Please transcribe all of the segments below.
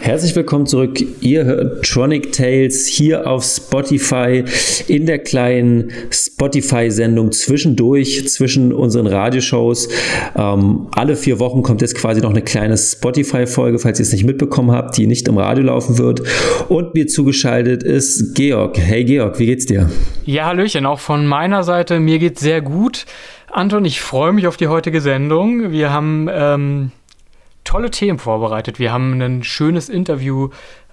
Herzlich willkommen zurück. Ihr hört Tronic Tales hier auf Spotify in der kleinen Spotify-Sendung zwischendurch, zwischen unseren Radioshows. Ähm, alle vier Wochen kommt jetzt quasi noch eine kleine Spotify-Folge, falls ihr es nicht mitbekommen habt, die nicht im Radio laufen wird. Und mir zugeschaltet ist Georg. Hey Georg, wie geht's dir? Ja, Hallöchen, auch von meiner Seite. Mir geht's sehr gut. Anton, ich freue mich auf die heutige Sendung. Wir haben ähm, tolle Themen vorbereitet. Wir haben ein schönes Interview.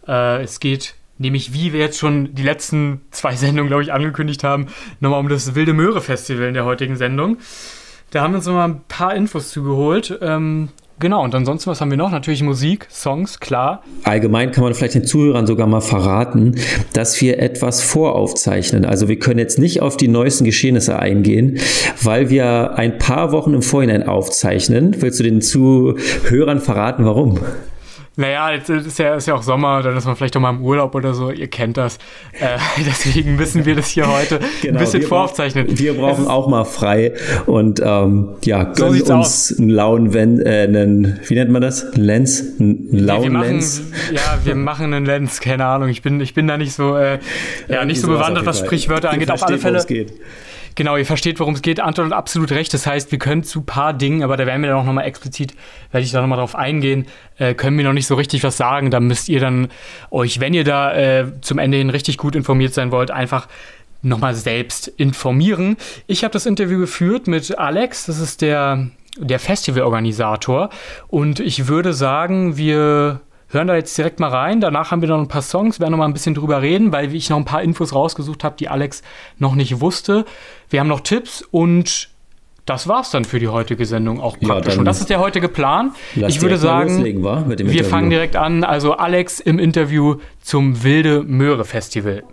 Äh, es geht nämlich, wie wir jetzt schon die letzten zwei Sendungen, glaube ich, angekündigt haben, nochmal um das Wilde Möhre Festival in der heutigen Sendung. Da haben wir uns nochmal ein paar Infos zugeholt. Ähm, Genau, und ansonsten, was haben wir noch? Natürlich Musik, Songs, klar. Allgemein kann man vielleicht den Zuhörern sogar mal verraten, dass wir etwas voraufzeichnen. Also wir können jetzt nicht auf die neuesten Geschehnisse eingehen, weil wir ein paar Wochen im Vorhinein aufzeichnen. Willst du den Zuhörern verraten, warum? Naja, jetzt ist ja, ist ja auch Sommer, dann ist man vielleicht auch mal im Urlaub oder so, ihr kennt das. Äh, deswegen müssen wir das hier heute genau, ein bisschen wir voraufzeichnen. Brauchen, wir brauchen auch mal frei und ähm, ja, gönnen so uns aus. einen lauen, Ven äh, einen, wie nennt man das? Lens? Einen lauen wir, wir machen, Lens? Ja, wir machen einen Lens, keine Ahnung. Ich bin, ich bin da nicht so, äh, ja, nicht so bewandert, was Sprichwörter angeht. Auf alle Fälle. Genau, ihr versteht, worum es geht. Anton hat absolut recht. Das heißt, wir können zu paar Dingen, aber da werden wir dann auch nochmal explizit, werde ich da nochmal drauf eingehen, äh, können wir noch nicht so richtig was sagen. Da müsst ihr dann euch, wenn ihr da äh, zum Ende hin richtig gut informiert sein wollt, einfach nochmal selbst informieren. Ich habe das Interview geführt mit Alex, das ist der, der Festivalorganisator. Und ich würde sagen, wir hören da jetzt direkt mal rein. Danach haben wir noch ein paar Songs, werden noch mal ein bisschen drüber reden, weil ich noch ein paar Infos rausgesucht habe, die Alex noch nicht wusste. Wir haben noch Tipps und das war's dann für die heutige Sendung auch praktisch. Ja, und das ist der heutige Plan. Ich würde sagen, wir fangen direkt an. Also Alex im Interview zum Wilde Möhre Festival.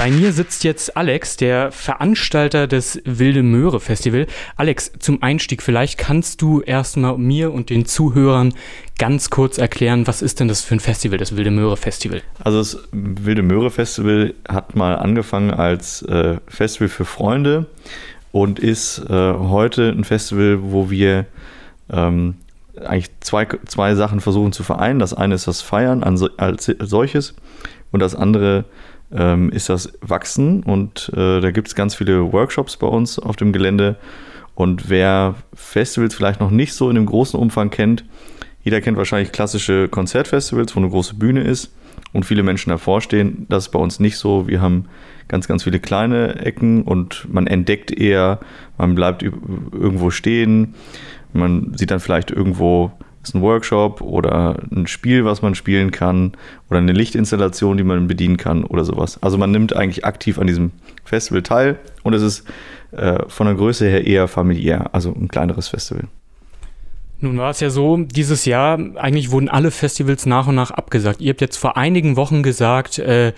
Bei mir sitzt jetzt Alex, der Veranstalter des Wilde Möhre Festival. Alex, zum Einstieg vielleicht kannst du erstmal mir und den Zuhörern ganz kurz erklären, was ist denn das für ein Festival, das Wilde Möhre Festival? Also das Wilde Möhre Festival hat mal angefangen als äh, Festival für Freunde und ist äh, heute ein Festival, wo wir ähm, eigentlich zwei, zwei Sachen versuchen zu vereinen. Das eine ist das Feiern als solches und das andere ähm, ist das Wachsen und äh, da gibt es ganz viele Workshops bei uns auf dem Gelände. Und wer Festivals vielleicht noch nicht so in dem großen Umfang kennt, jeder kennt wahrscheinlich klassische Konzertfestivals, wo eine große Bühne ist und viele Menschen davor stehen. Das ist bei uns nicht so. Wir haben ganz, ganz viele kleine Ecken und man entdeckt eher, man bleibt irgendwo stehen, man sieht dann vielleicht irgendwo ist ein Workshop oder ein Spiel, was man spielen kann oder eine Lichtinstallation, die man bedienen kann oder sowas. Also man nimmt eigentlich aktiv an diesem Festival teil und es ist äh, von der Größe her eher familiär, also ein kleineres Festival. Nun war es ja so, dieses Jahr eigentlich wurden alle Festivals nach und nach abgesagt. Ihr habt jetzt vor einigen Wochen gesagt, äh,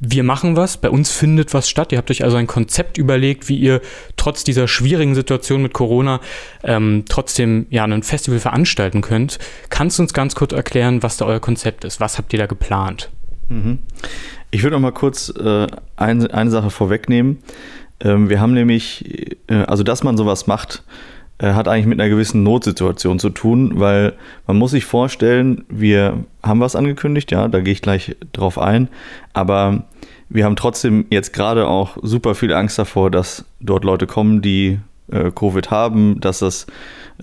wir machen was, bei uns findet was statt. Ihr habt euch also ein Konzept überlegt, wie ihr trotz dieser schwierigen Situation mit Corona ähm, trotzdem ja ein Festival veranstalten könnt. Kannst du uns ganz kurz erklären, was da euer Konzept ist? Was habt ihr da geplant? Mhm. Ich würde noch mal kurz äh, ein, eine Sache vorwegnehmen. Ähm, wir haben nämlich, äh, also dass man sowas macht, hat eigentlich mit einer gewissen Notsituation zu tun, weil man muss sich vorstellen, wir haben was angekündigt, ja, da gehe ich gleich drauf ein, aber wir haben trotzdem jetzt gerade auch super viel Angst davor, dass dort Leute kommen, die äh, Covid haben, dass das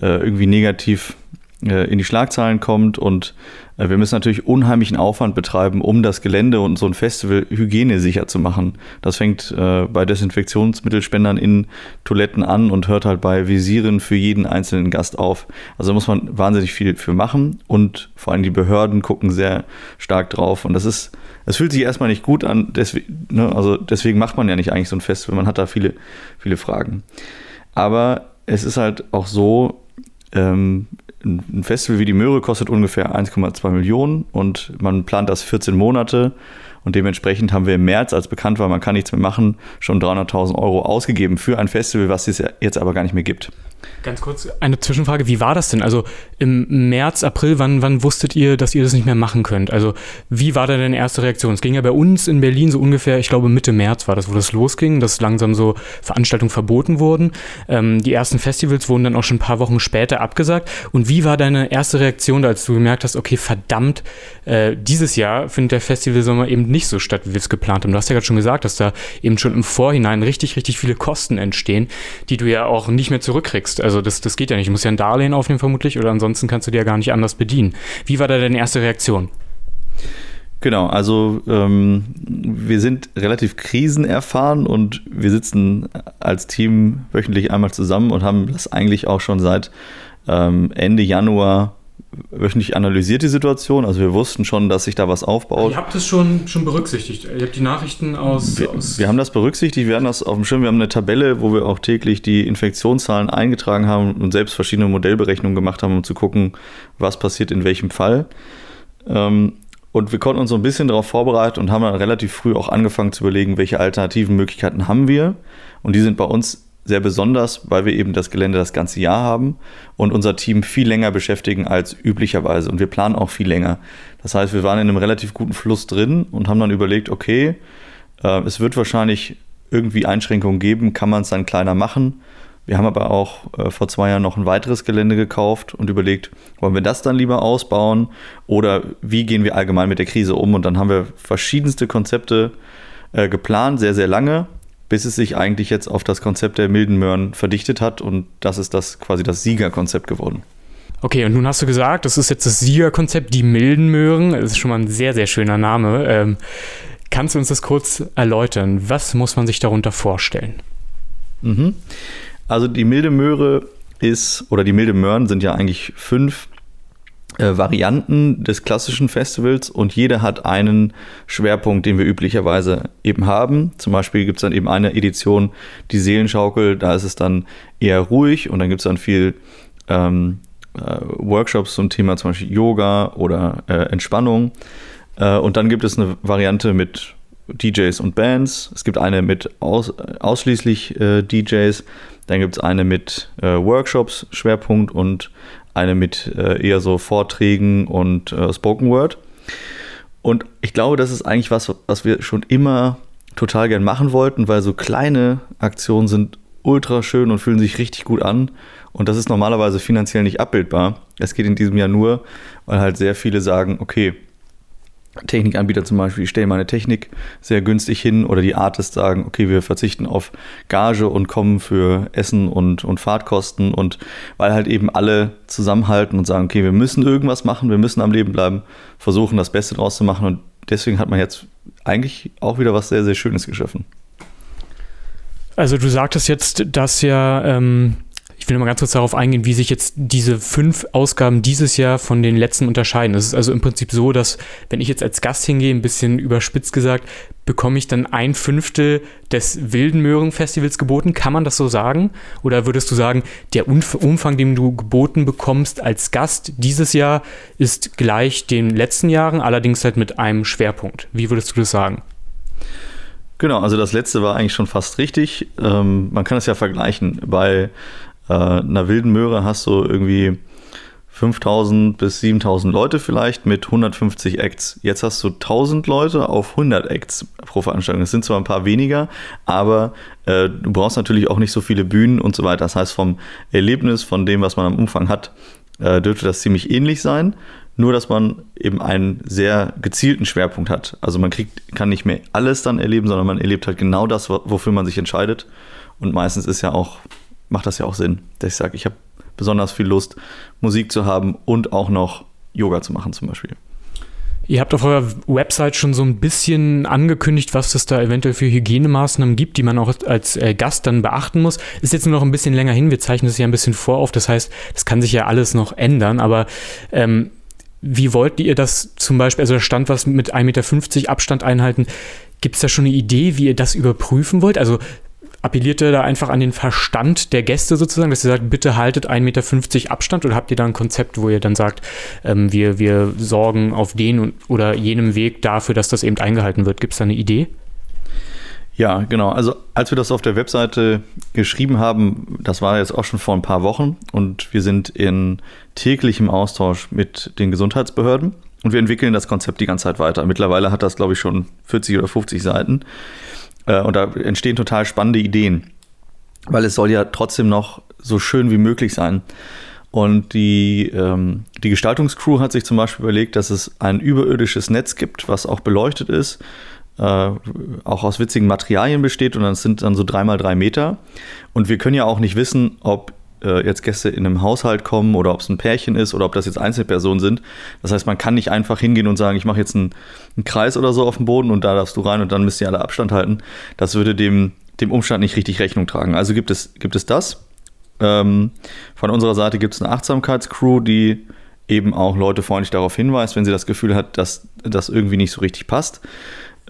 äh, irgendwie negativ äh, in die Schlagzeilen kommt und äh, wir müssen natürlich unheimlichen Aufwand betreiben, um das Gelände und so ein Festival hygienesicher zu machen. Das fängt äh, bei Desinfektionsmittelspendern in Toiletten an und hört halt bei Visieren für jeden einzelnen Gast auf. Also da muss man wahnsinnig viel für machen und vor allem die Behörden gucken sehr stark drauf und das ist, es fühlt sich erstmal nicht gut an, deswegen, ne, also deswegen macht man ja nicht eigentlich so ein Festival, man hat da viele, viele Fragen. Aber es ist halt auch so, ähm, ein Festival wie die Möhre kostet ungefähr 1,2 Millionen und man plant das 14 Monate Und dementsprechend haben wir im März, als bekannt war, man kann nichts mehr machen, schon 300.000 Euro ausgegeben für ein Festival, was es jetzt aber gar nicht mehr gibt. Ganz kurz eine Zwischenfrage, wie war das denn? Also im März, April, wann, wann wusstet ihr, dass ihr das nicht mehr machen könnt? Also wie war da deine erste Reaktion? Es ging ja bei uns in Berlin so ungefähr, ich glaube Mitte März war das, wo das losging, dass langsam so Veranstaltungen verboten wurden. Ähm, die ersten Festivals wurden dann auch schon ein paar Wochen später abgesagt. Und wie war deine erste Reaktion, als du gemerkt hast, okay, verdammt, äh, dieses Jahr findet der Festivalsommer eben nicht so statt, wie wir es geplant haben? Du hast ja gerade schon gesagt, dass da eben schon im Vorhinein richtig, richtig viele Kosten entstehen, die du ja auch nicht mehr zurückkriegst. Also das, das geht ja nicht. Du musst ja ein Darlehen aufnehmen vermutlich oder ansonsten kannst du dir ja gar nicht anders bedienen. Wie war da deine erste Reaktion? Genau, also ähm, wir sind relativ krisenerfahren und wir sitzen als Team wöchentlich einmal zusammen und haben das eigentlich auch schon seit ähm, Ende Januar wöchentlich analysiert die Situation. Also wir wussten schon, dass sich da was aufbaut. Ihr habt es schon, schon berücksichtigt. Ihr habt die Nachrichten aus wir, aus wir, haben das berücksichtigt, wir haben das auf dem Schirm. Wir haben eine Tabelle, wo wir auch täglich die Infektionszahlen eingetragen haben und selbst verschiedene Modellberechnungen gemacht haben, um zu gucken, was passiert in welchem Fall. Ähm, und wir konnten uns so ein bisschen darauf vorbereiten und haben dann relativ früh auch angefangen zu überlegen, welche alternativen Möglichkeiten haben wir. Und die sind bei uns sehr besonders, weil wir eben das Gelände das ganze Jahr haben und unser Team viel länger beschäftigen als üblicherweise. Und wir planen auch viel länger. Das heißt, wir waren in einem relativ guten Fluss drin und haben dann überlegt, okay, äh, es wird wahrscheinlich irgendwie Einschränkungen geben, kann man es dann kleiner machen. Wir haben aber auch äh, vor zwei Jahren noch ein weiteres Gelände gekauft und überlegt, wollen wir das dann lieber ausbauen oder wie gehen wir allgemein mit der Krise um? Und dann haben wir verschiedenste Konzepte äh, geplant, sehr, sehr lange bis es sich eigentlich jetzt auf das Konzept der milden Möhren verdichtet hat und das ist das quasi das Siegerkonzept geworden. Okay, und nun hast du gesagt, das ist jetzt das Siegerkonzept, die milden Möhren. Das ist schon mal ein sehr, sehr schöner Name. Ähm, kannst du uns das kurz erläutern? Was muss man sich darunter vorstellen? Mhm. Also die milde Möhre ist, oder die milde Möhren sind ja eigentlich fünf äh, Varianten des klassischen Festivals und jeder hat einen Schwerpunkt, den wir üblicherweise eben haben. Zum Beispiel gibt es dann eben eine Edition, die Seelenschaukel, da ist es dann eher ruhig und dann gibt es dann viel ähm, äh, Workshops zum Thema zum Beispiel Yoga oder äh, Entspannung. Äh, und dann gibt es eine Variante mit DJs und Bands. Es gibt eine mit aus, ausschließlich DJs. Dann gibt es eine mit Workshops, Schwerpunkt und eine mit äh, eher so Vorträgen und äh, Spoken Word. Und ich glaube, das ist eigentlich was, was wir schon immer total gern machen wollten, weil so kleine Aktionen sind ultra schön und fühlen sich richtig gut an. Und das ist normalerweise finanziell nicht abbildbar. Es geht in diesem Jahr nur, weil halt sehr viele sagen, okay, Technikanbieter zum Beispiel stellen meine Technik sehr günstig hin oder die Artists sagen, okay, wir verzichten auf Gage und kommen für Essen und, und Fahrtkosten und weil halt eben alle zusammenhalten und sagen, okay, wir müssen irgendwas machen, wir müssen am Leben bleiben, versuchen das Beste draus zu machen und deswegen hat man jetzt eigentlich auch wieder was sehr, sehr Schönes geschaffen. Also du sagtest jetzt, dass ja ähm, ich will mal ganz kurz darauf eingehen, wie sich jetzt diese fünf Ausgaben dieses Jahr von den letzten unterscheiden. Es ist also im Prinzip so, dass wenn ich jetzt als Gast hingehe, ein bisschen überspitzt gesagt, bekomme ich dann ein Fünftel des Wilden Möhren Festivals geboten. Kann man das so sagen? Oder würdest du sagen, der Umfang, den du geboten bekommst als Gast dieses Jahr, ist gleich den letzten Jahren, allerdings halt mit einem Schwerpunkt? Wie würdest du das sagen? Genau, also das letzte war eigentlich schon fast richtig. Ähm, man kann es ja vergleichen. Bei äh, einer wilden Möhre hast du irgendwie 5000 bis 7000 Leute vielleicht mit 150 Acts. Jetzt hast du 1000 Leute auf 100 Acts pro Veranstaltung. Das sind zwar ein paar weniger, aber äh, du brauchst natürlich auch nicht so viele Bühnen und so weiter. Das heißt, vom Erlebnis, von dem, was man am Umfang hat, äh, dürfte das ziemlich ähnlich sein. Nur, dass man eben einen sehr gezielten Schwerpunkt hat. Also man kriegt, kann nicht mehr alles dann erleben, sondern man erlebt halt genau das, wofür man sich entscheidet. Und meistens ist ja auch macht das ja auch Sinn, dass ich sage, ich habe besonders viel Lust, Musik zu haben und auch noch Yoga zu machen zum Beispiel. Ihr habt auf eurer Website schon so ein bisschen angekündigt, was es da eventuell für Hygienemaßnahmen gibt, die man auch als äh, Gast dann beachten muss. Ist jetzt nur noch ein bisschen länger hin. Wir zeichnen das ja ein bisschen vor auf. Das heißt, das kann sich ja alles noch ändern. Aber ähm, wie wollt ihr das zum Beispiel, also da stand was mit 1,50 Meter Abstand einhalten. Gibt es da schon eine Idee, wie ihr das überprüfen wollt? Also appelliert ihr da einfach an den Verstand der Gäste sozusagen, dass ihr sagt, bitte haltet 1,50 Meter Abstand oder habt ihr da ein Konzept, wo ihr dann sagt, ähm, wir, wir sorgen auf den oder jenem Weg dafür, dass das eben eingehalten wird? Gibt es da eine Idee? Ja, genau. Also als wir das auf der Webseite geschrieben haben, das war jetzt auch schon vor ein paar Wochen und wir sind in täglichem Austausch mit den Gesundheitsbehörden und wir entwickeln das Konzept die ganze Zeit weiter. Mittlerweile hat das, glaube ich, schon 40 oder 50 Seiten äh, und da entstehen total spannende Ideen, weil es soll ja trotzdem noch so schön wie möglich sein. Und die, ähm, die Gestaltungscrew hat sich zum Beispiel überlegt, dass es ein überirdisches Netz gibt, was auch beleuchtet ist, äh, auch aus witzigen Materialien besteht und das sind dann so dreimal drei Meter. Und wir können ja auch nicht wissen, ob äh, jetzt Gäste in einem Haushalt kommen oder ob es ein Pärchen ist oder ob das jetzt Einzelpersonen sind. Das heißt, man kann nicht einfach hingehen und sagen, ich mache jetzt einen, einen, Kreis oder so auf dem Boden und da darfst du rein und dann müsst ihr alle Abstand halten. Das würde dem, dem Umstand nicht richtig Rechnung tragen. Also gibt es, gibt es das. Ähm, von unserer Seite gibt es eine Achtsamkeitscrew, die eben auch Leute freundlich darauf hinweist, wenn sie das Gefühl hat, dass das irgendwie nicht so richtig passt.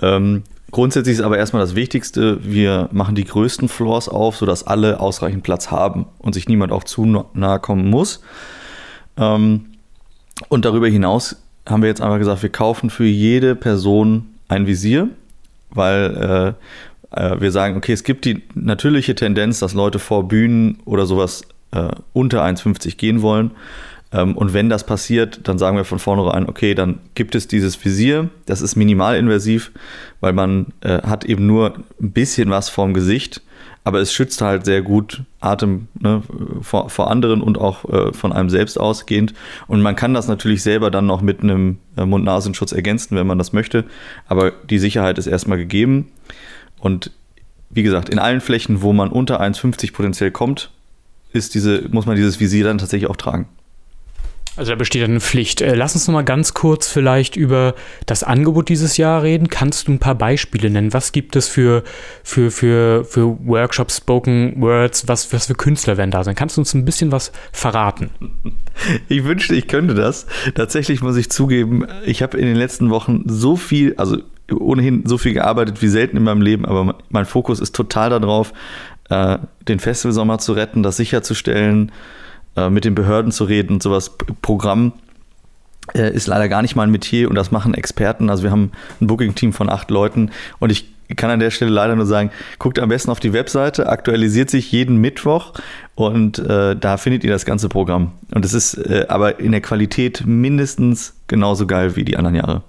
Ähm, grundsätzlich ist aber erstmal das Wichtigste, wir machen die größten Floors auf, sodass alle ausreichend Platz haben und sich niemand auch zu nahe kommen muss. Ähm, und darüber hinaus haben wir jetzt einfach gesagt, wir kaufen für jede Person ein Visier, weil äh, äh, wir sagen, okay, es gibt die natürliche Tendenz, dass Leute vor Bühnen oder sowas äh, unter 1,50 gehen wollen. Ähm, und wenn das passiert, dann sagen wir von vornherein, okay, dann gibt es dieses Visier, das ist minimalinvasiv, weil man äh, hat eben nur ein bisschen was vorm Gesicht, aber es schützt halt sehr gut Atem ne, vor, vor anderen und auch äh, von einem selbst ausgehend. Und man kann das natürlich selber dann noch mit einem äh, Mund-Nasenschutz ergänzen, wenn man das möchte, aber die Sicherheit ist erstmal gegeben. Und wie gesagt, in allen Flächen, wo man unter 1,50 potenziell kommt, ist diese, muss man dieses Visier dann tatsächlich auch tragen. Also da besteht eine Pflicht. Äh, lass uns noch mal ganz kurz vielleicht über das Angebot dieses Jahr reden. Kannst du ein paar Beispiele nennen? Was gibt es für, für, für, für Workshops, Spoken Words? Was, was für Künstler werden da sein? Kannst du uns ein bisschen was verraten? Ich wünschte, ich könnte das. Tatsächlich muss ich zugeben, ich habe in den letzten Wochen so viel, also ohnehin so viel gearbeitet wie selten in meinem Leben, aber mein Fokus ist total darauf, äh, den Festivalsommer zu retten, das sicherzustellen, äh, mit den Behörden zu reden und sowas. Programm äh, ist leider gar nicht mein Metier und das machen Experten. Also wir haben ein Booking-Team von acht Leuten und ich kann an der Stelle leider nur sagen, guckt am besten auf die Webseite, aktualisiert sich jeden Mittwoch und äh, da findet ihr das ganze Programm. Und es ist äh, aber in der Qualität mindestens genauso geil wie die anderen Jahre.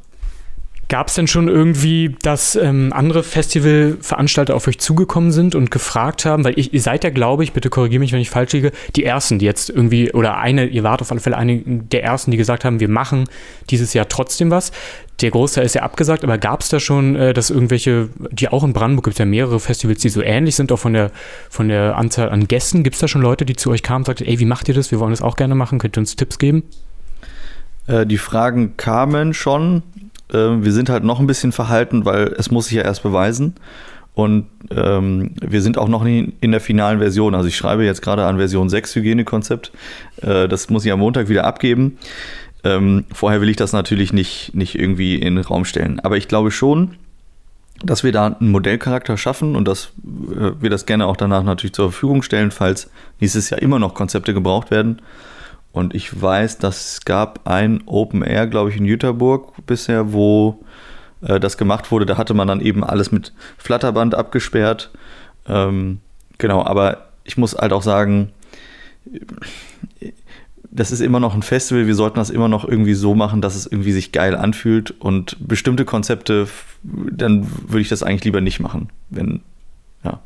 Gab es denn schon irgendwie, dass ähm, andere Festivalveranstalter auf euch zugekommen sind und gefragt haben, weil ich, ihr seid ja, glaube ich, bitte korrigiere mich, wenn ich falsch liege, die ersten, die jetzt irgendwie, oder eine, ihr wart auf alle Fälle eine der ersten, die gesagt haben, wir machen dieses Jahr trotzdem was. Der Großteil ist ja abgesagt, aber gab es da schon, äh, dass irgendwelche, die auch in Brandenburg gibt es ja mehrere Festivals, die so ähnlich sind, auch von der, von der Anzahl an Gästen. Gibt es da schon Leute, die zu euch kamen und sagten, ey, wie macht ihr das? Wir wollen das auch gerne machen, könnt ihr uns Tipps geben? Äh, die Fragen kamen schon. Äh, wir sind halt noch ein bisschen verhalten, weil es muss sich ja erst beweisen. Und ähm, wir sind auch noch nicht in der finalen Version. Also ich schreibe jetzt gerade an Version 6 Hygienekonzept. Äh, das muss ich am Montag wieder abgeben. Ähm, vorher will ich das natürlich nicht, nicht irgendwie in den Raum stellen. Aber ich glaube schon, dass wir da einen Modellcharakter schaffen und dass äh, wir das gerne auch danach natürlich zur Verfügung stellen, falls nächstes Jahr immer noch Konzepte gebraucht werden. Und ich weiß, dass es gab ein Open Air, glaube ich, in Jüterburg bisher, wo äh, das gemacht wurde. Da hatte man dann eben alles mit Flatterband abgesperrt. Ähm, genau, aber ich muss halt auch sagen, das ist immer noch ein Festival. Wir sollten das immer noch irgendwie so machen, dass es irgendwie sich geil anfühlt. Und bestimmte Konzepte, dann würde ich das eigentlich lieber nicht machen. Wenn, ja.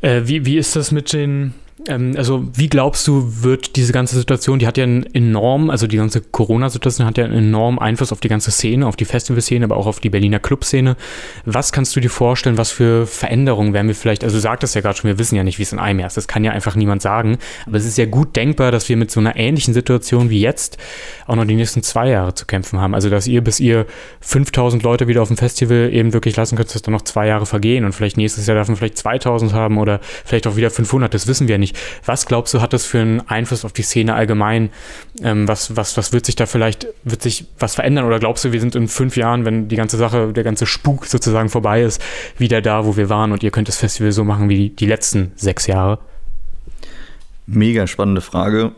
Äh, wie, wie ist das mit den ähm, also wie glaubst du, wird diese ganze Situation, die hat ja einen enorm, also die ganze Corona-Situation hat ja einen enormen Einfluss auf die ganze Szene, auf die Festivalszene, aber auch auf die Berliner Clubszene. Was kannst du dir vorstellen, was für Veränderungen werden wir vielleicht, also du sagtest ja gerade schon, wir wissen ja nicht, wie es in einem Jahr ist, das kann ja einfach niemand sagen, aber es ist ja gut denkbar, dass wir mit so einer ähnlichen Situation wie jetzt auch noch die nächsten zwei Jahre zu kämpfen haben. Also dass ihr, bis ihr 5000 Leute wieder auf dem Festival eben wirklich lassen könnt, dass dann noch zwei Jahre vergehen und vielleicht nächstes Jahr davon vielleicht 2000 haben oder vielleicht auch wieder 500, das wissen wir ja nicht unabhängig. Was glaubst du, hat das für einen Einfluss auf die Szene allgemein? Ähm, was, was, was wird sich da vielleicht, wird sich was verändern? Oder glaubst du, wir sind in fünf Jahren, wenn die ganze Sache, der ganze Spuk sozusagen vorbei ist, wieder da, wo wir waren und ihr könnt das Festival so machen wie die, die letzten sechs Jahre? Mega spannende Frage.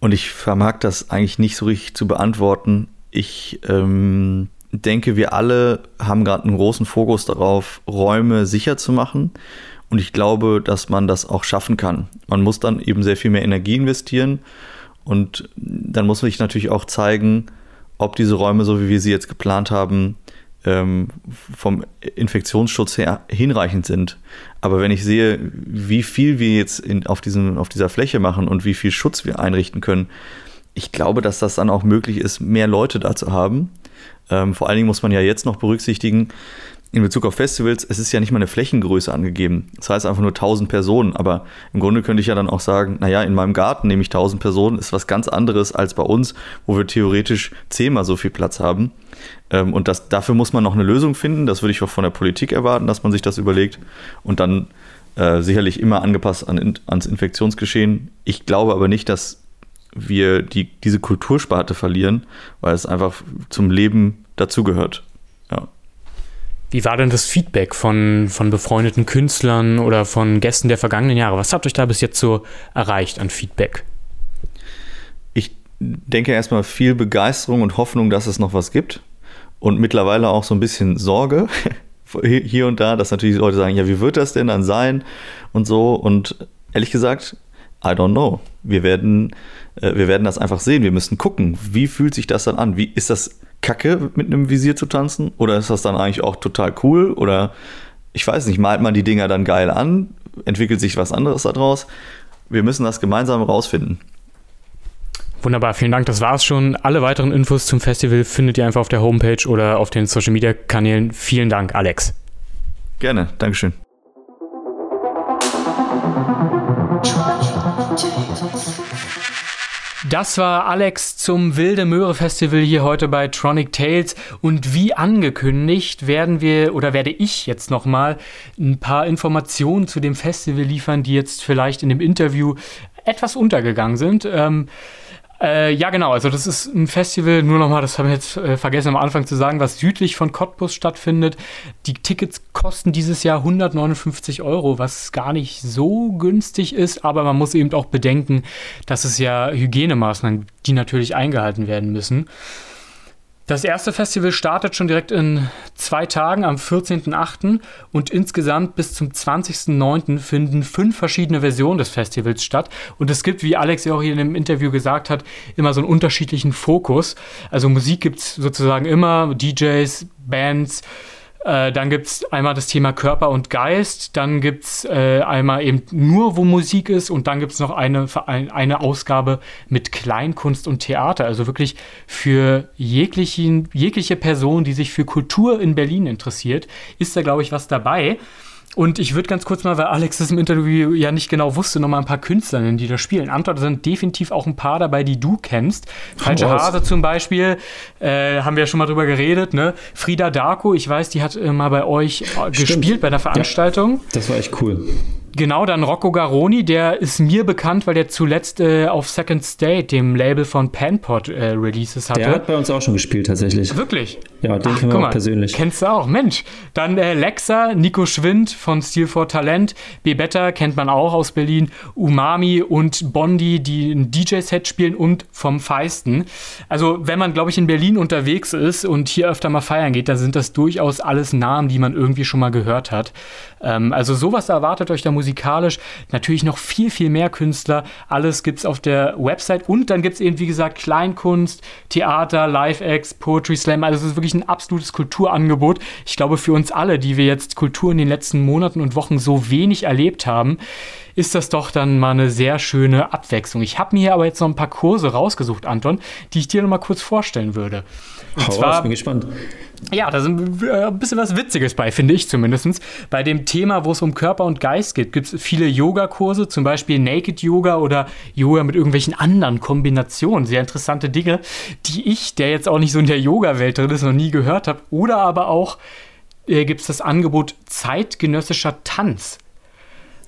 Und ich vermag das eigentlich nicht so richtig zu beantworten. Ich ähm, denke, wir alle haben gerade einen großen Fokus darauf, Räume sicher zu machen. Und ich glaube, dass man das auch schaffen kann. Man muss dann eben sehr viel mehr Energie investieren. Und dann muss man sich natürlich auch zeigen, ob diese Räume, so wie wir sie jetzt geplant haben, ähm, vom Infektionsschutz her hinreichend sind. Aber wenn ich sehe, wie viel wir jetzt in, auf, diesem, auf dieser Fläche machen und wie viel Schutz wir einrichten können, ich glaube, dass das dann auch möglich ist, mehr Leute da zu haben. Ähm, vor allen Dingen muss man ja jetzt noch berücksichtigen, in Bezug auf Festivals, es ist ja nicht mal eine Flächengröße angegeben. Das heißt einfach nur 1000 Personen. Aber im Grunde könnte ich ja dann auch sagen, naja, in meinem Garten nehme ich 1000 Personen, ist was ganz anderes als bei uns, wo wir theoretisch zehnmal so viel Platz haben. Ähm, und das, dafür muss man noch eine Lösung finden. Das würde ich auch von der Politik erwarten, dass man sich das überlegt. Und dann äh, sicherlich immer angepasst an, ans Infektionsgeschehen. Ich glaube aber nicht, dass wir die, diese Kultursparte verlieren, weil es einfach zum Leben dazugehört. Ja. Wie war denn das Feedback von, von befreundeten Künstlern oder von Gästen der vergangenen Jahre? Was habt euch da bis jetzt so erreicht an Feedback? Ich denke erstmal viel Begeisterung und Hoffnung, dass es noch was gibt. Und mittlerweile auch so ein bisschen Sorge hier und da, dass natürlich Leute sagen, ja, wie wird das denn dann sein und so. Und ehrlich gesagt, I don't know. Wir werden, äh, wir werden das einfach sehen. Wir müssen gucken, wie fühlt sich das dann an? Wie ist das kacke, mit einem Visier zu tanzen? Oder ist das dann eigentlich auch total cool? Oder ich weiß nicht, malt man die Dinger dann geil an? Entwickelt sich was anderes daraus? Wir müssen das gemeinsam rausfinden. Wunderbar, vielen Dank. Das war's schon. Alle weiteren Infos zum Festival findet ihr einfach auf der Homepage oder auf den Social Media Kanälen. Vielen Dank, Alex. Gerne, Dankeschön. Das war Alex zum Wilde Möhre Festival hier heute bei Tronic Tales und wie angekündigt werden wir oder werde ich jetzt noch mal ein paar Informationen zu dem Festival liefern, die jetzt vielleicht in dem Interview etwas untergegangen sind. Ähm, äh, ja, genau. Also das ist ein Festival, nur nochmal, das habe ich jetzt äh, vergessen am Anfang zu sagen, was südlich von Cottbus stattfindet. Die Tickets kosten dieses Jahr 159 Euro, was gar nicht so günstig ist, aber man muss eben auch bedenken, dass es ja Hygienemaßnahmen, die natürlich eingehalten werden müssen. Das erste Festival startet schon direkt in zwei Tagen am 14.08. und insgesamt bis zum 20.09. finden fünf verschiedene Versionen des Festivals statt. Und es gibt, wie Alex ja auch hier in dem Interview gesagt hat, immer so einen unterschiedlichen Fokus. Also Musik gibt es sozusagen immer, DJs, Bands, äh, dann gibt es einmal das Thema Körper und Geist, dann gibt es äh, einmal eben nur, wo Musik ist und dann gibt es noch eine, eine Ausgabe mit Kleinkunst und Theater. Also wirklich für jeglichen, jegliche Person, die sich für Kultur in Berlin interessiert, ist da, glaube ich, was dabei. Und ich würde ganz kurz mal, weil Alex das im Interview ja nicht genau wusste, noch mal ein paar Künstler nennen, die da spielen. Da sind definitiv auch ein paar dabei, die du kennst. Falsche oh, Hase zum Beispiel, äh, haben wir ja schon mal drüber geredet. Ne? Frieda Darko, ich weiß, die hat äh, mal bei euch äh, gespielt bei einer Veranstaltung. Ja, das war echt cool. Genau, dann Rocco Garoni, der ist mir bekannt, weil der zuletzt äh, auf Second State, dem Label von Panpot, äh, Releases hatte. Der hat bei uns auch schon gespielt, tatsächlich. Wirklich? Ja, den kennen wir auch mal, persönlich. Kennst du auch, Mensch. Dann äh, Lexa, Nico Schwind von Steel for Talent, B-Better kennt man auch aus Berlin, Umami und Bondi, die ein DJ-Set spielen und vom Feisten. Also, wenn man, glaube ich, in Berlin unterwegs ist und hier öfter mal feiern geht, dann sind das durchaus alles Namen, die man irgendwie schon mal gehört hat. Ähm, also, sowas erwartet euch da musikalisch. Natürlich noch viel, viel mehr Künstler. Alles gibt es auf der Website und dann gibt es eben, wie gesagt, Kleinkunst, Theater, Live-Acts, Poetry Slam. Also, es ist wirklich wirklich ein absolutes Kulturangebot. Ich glaube, für uns alle, die wir jetzt Kultur in den letzten Monaten und Wochen so wenig erlebt haben, ist das doch dann mal eine sehr schöne Abwechslung. Ich habe mir hier aber jetzt noch ein paar Kurse rausgesucht, Anton, die ich dir noch mal kurz vorstellen würde. Und Hau zwar, raus, bin gespannt. Ja, da ist äh, ein bisschen was Witziges bei, finde ich zumindest. Bei dem Thema, wo es um Körper und Geist geht, gibt es viele Yoga-Kurse, zum Beispiel Naked Yoga oder Yoga mit irgendwelchen anderen Kombinationen. Sehr interessante Dinge, die ich, der jetzt auch nicht so in der Yoga-Welt drin ist, noch nie gehört habe. Oder aber auch äh, gibt es das Angebot zeitgenössischer Tanz.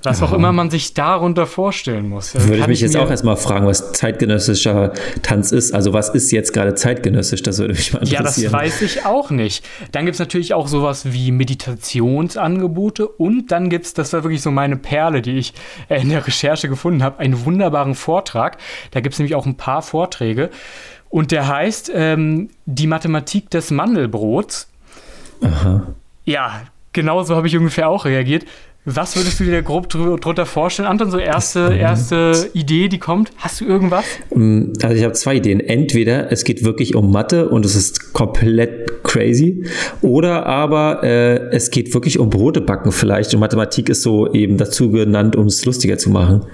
Was auch immer man sich darunter vorstellen muss. Würde ich mich jetzt auch erstmal fragen, was zeitgenössischer Tanz ist. Also was ist jetzt gerade zeitgenössisch? Das würde mich mal interessieren. Ja, das weiß ich auch nicht. Dann gibt es natürlich auch sowas wie Meditationsangebote und dann gibt es, das war wirklich so meine Perle, die ich äh, in der Recherche gefunden habe, einen wunderbaren Vortrag. Da gibt es nämlich auch ein paar Vorträge. Und der heißt ähm, Die Mathematik des Mandelbrots. Aha. Ja, genau so habe ich ungefähr auch reagiert. Was würdest du dir grob drunter vorstellen, Anton? So erste, erste Idee, die kommt. Hast du irgendwas? Mm, also ich habe zwei Ideen. Entweder es geht wirklich um Mathe und es ist komplett crazy, oder aber äh, es geht wirklich um Brote backen vielleicht und Mathematik ist so eben dazu genannt, um es lustiger zu machen.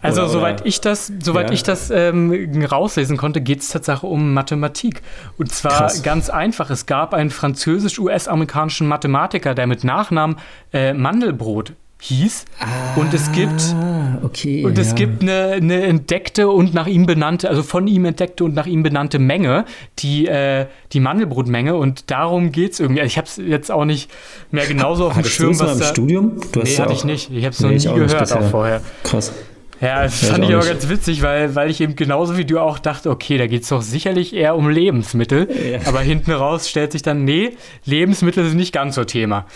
Also oder, soweit ich das, soweit ja. ich das ähm, rauslesen konnte, geht es tatsächlich um Mathematik. Und zwar Krass. ganz einfach. Es gab einen französisch-US-amerikanischen Mathematiker, der mit Nachnamen äh, Mandelbrot hieß. Ah, und es gibt, okay, und es gibt eine, eine, entdeckte und nach ihm benannte, also von ihm entdeckte und nach ihm benannte Menge, die, äh, die Mandelbrotmenge. Und darum geht es irgendwie. Ich habe es jetzt auch nicht mehr genauso auf dem Schirm. Du was im da, Studium? Du nee, hatte ich nicht. Ich habe es nee, noch nie gehört auch vorher. Krass. Ja, das fand ich aber ganz witzig, weil, weil ich eben genauso wie du auch dachte, okay, da geht es doch sicherlich eher um Lebensmittel. Ja. Aber hinten raus stellt sich dann, nee, Lebensmittel sind nicht ganz so Thema.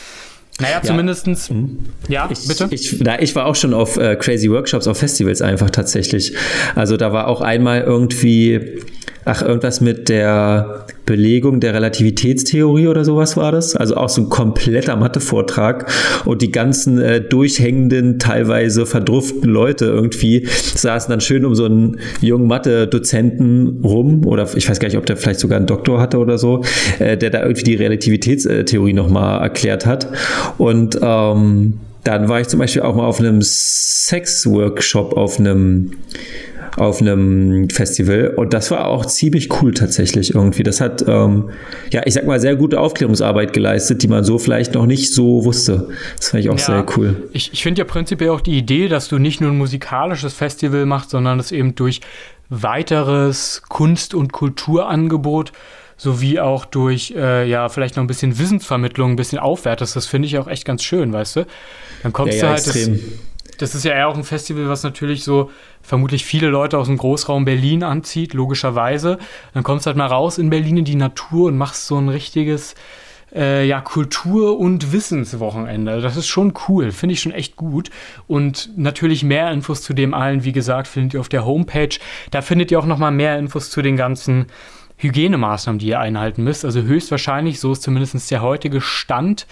Naja, ja. zumindestens. Mhm. Ja, ich, bitte. Ich, na, ich war auch schon auf äh, crazy Workshops, auf Festivals einfach tatsächlich. Also da war auch einmal irgendwie ach, irgendwas mit der Belegung der Relativitätstheorie oder sowas war das. Also auch so ein kompletter Mathe-Vortrag und die ganzen äh, durchhängenden, teilweise verdrufften Leute irgendwie saßen dann schön um so einen jungen Mathe-Dozenten rum oder ich weiß gar nicht, ob der vielleicht sogar einen Doktor hatte oder so, äh, der da irgendwie die Relativitätstheorie nochmal erklärt hat. Und ähm, dann war ich zum Beispiel auch mal auf einem Sex-Workshop, auf einem auf einem Festival und das war auch ziemlich cool tatsächlich irgendwie. Das hat, ähm, ja, ich sag mal, sehr gute Aufklärungsarbeit geleistet, die man so vielleicht noch nicht so wusste. Das fand ich auch ja, sehr cool. Ich, ich finde ja prinzipiell auch die Idee, dass du nicht nur ein musikalisches Festival machst, sondern es eben durch weiteres Kunst- und Kulturangebot sowie auch durch, äh, ja, vielleicht noch ein bisschen Wissensvermittlung, ein bisschen aufwertest. Das finde ich auch echt ganz schön, weißt du? Dann kommst ja, ja, du halt. Extrem. Das, das ist ja eher auch ein Festival, was natürlich so vermutlich viele Leute aus dem Großraum Berlin anzieht, logischerweise. Dann kommst du halt mal raus in Berlin in die Natur und machst so ein richtiges äh, ja, Kultur- und Wissenswochenende. Das ist schon cool, finde ich schon echt gut. Und natürlich mehr Infos zu dem allen, wie gesagt, findet ihr auf der Homepage. Da findet ihr auch noch mal mehr Infos zu den ganzen Hygienemaßnahmen, die ihr einhalten müsst. Also höchstwahrscheinlich, so ist zumindest der heutige Stand,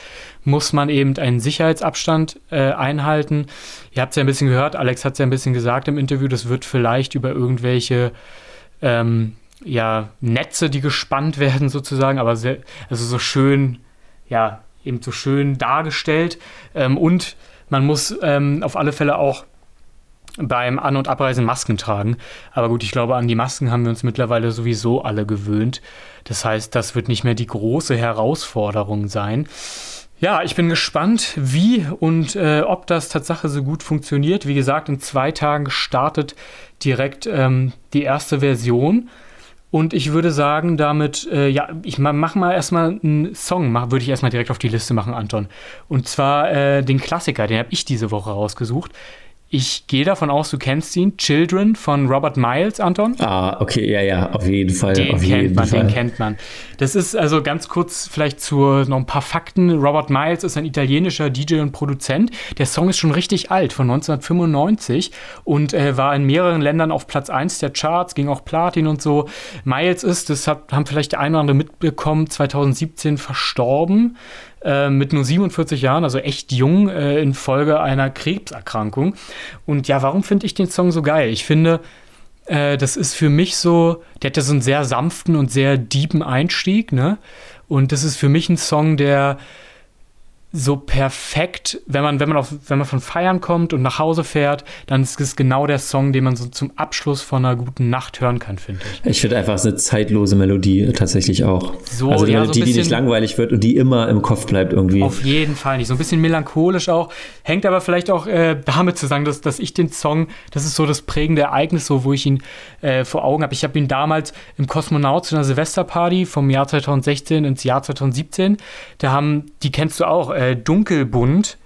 muss man eben einen Sicherheitsabstand äh, einhalten. Ihr habt es ja ein bisschen gehört, Alex hat es ja ein bisschen gesagt im Interview, das wird vielleicht über irgendwelche ähm, ja, Netze, die gespannt werden sozusagen, aber sehr, also so schön, ja, eben so schön dargestellt. Ähm, und man muss ähm, auf alle Fälle auch beim An- und Abreisen Masken tragen. Aber gut, ich glaube, an die Masken haben wir uns mittlerweile sowieso alle gewöhnt. Das heißt, das wird nicht mehr die große Herausforderung sein. Ja, ich bin gespannt, wie und äh, ob das Tatsache so gut funktioniert. Wie gesagt, in zwei Tagen startet direkt ähm, die erste Version. Und ich würde sagen, damit, äh, ja, ich mach mal erstmal einen Song, mach, würde ich erstmal direkt auf die Liste machen, Anton. Und zwar äh, den Klassiker, den habe ich diese Woche rausgesucht. Ich gehe davon aus, du kennst ihn. Children von Robert Miles, Anton. Ah, okay, ja, ja, auf jeden Fall. Den kennt jeden man, Fall. den kennt man. Das ist also ganz kurz vielleicht zu noch ein paar Fakten. Robert Miles ist ein italienischer DJ und Produzent. Der Song ist schon richtig alt, von 1995 und äh, war in mehreren Ländern auf Platz 1 der Charts, ging auch Platin und so. Miles ist, das haben vielleicht der eine oder andere mitbekommen, 2017 verstorben. Äh, mit nur 47 Jahren, also echt jung, äh, infolge einer Krebserkrankung. Und ja, warum finde ich den Song so geil? Ich finde, äh, das ist für mich so, der hat ja so einen sehr sanften und sehr deepen Einstieg, ne? Und das ist für mich ein Song, der so perfekt, wenn man, wenn man, auf, wenn man von Feiern kommt und nach Hause fährt, dann ist es genau der Song, den man so zum Abschluss von einer guten Nacht hören kann, finde ich. Ich finde einfach eine zeitlose Melodie tatsächlich auch. So, also eine ja, Melodie, so die nicht langweilig wird und die immer im Kopf bleibt irgendwie. Auf jeden Fall nicht. So ein bisschen melancholisch auch. Hängt aber vielleicht auch äh, damit zusammen, dass, dass ich den Song, das ist so das prägende Ereignis, so, wo ich ihn äh, vor Augen habe. Ich habe ihn damals im Kosmonaut zu einer Silvesterparty vom Jahr 2016 ins Jahr 2017. Da haben, die kennst du auch, äh, Dunkelbunt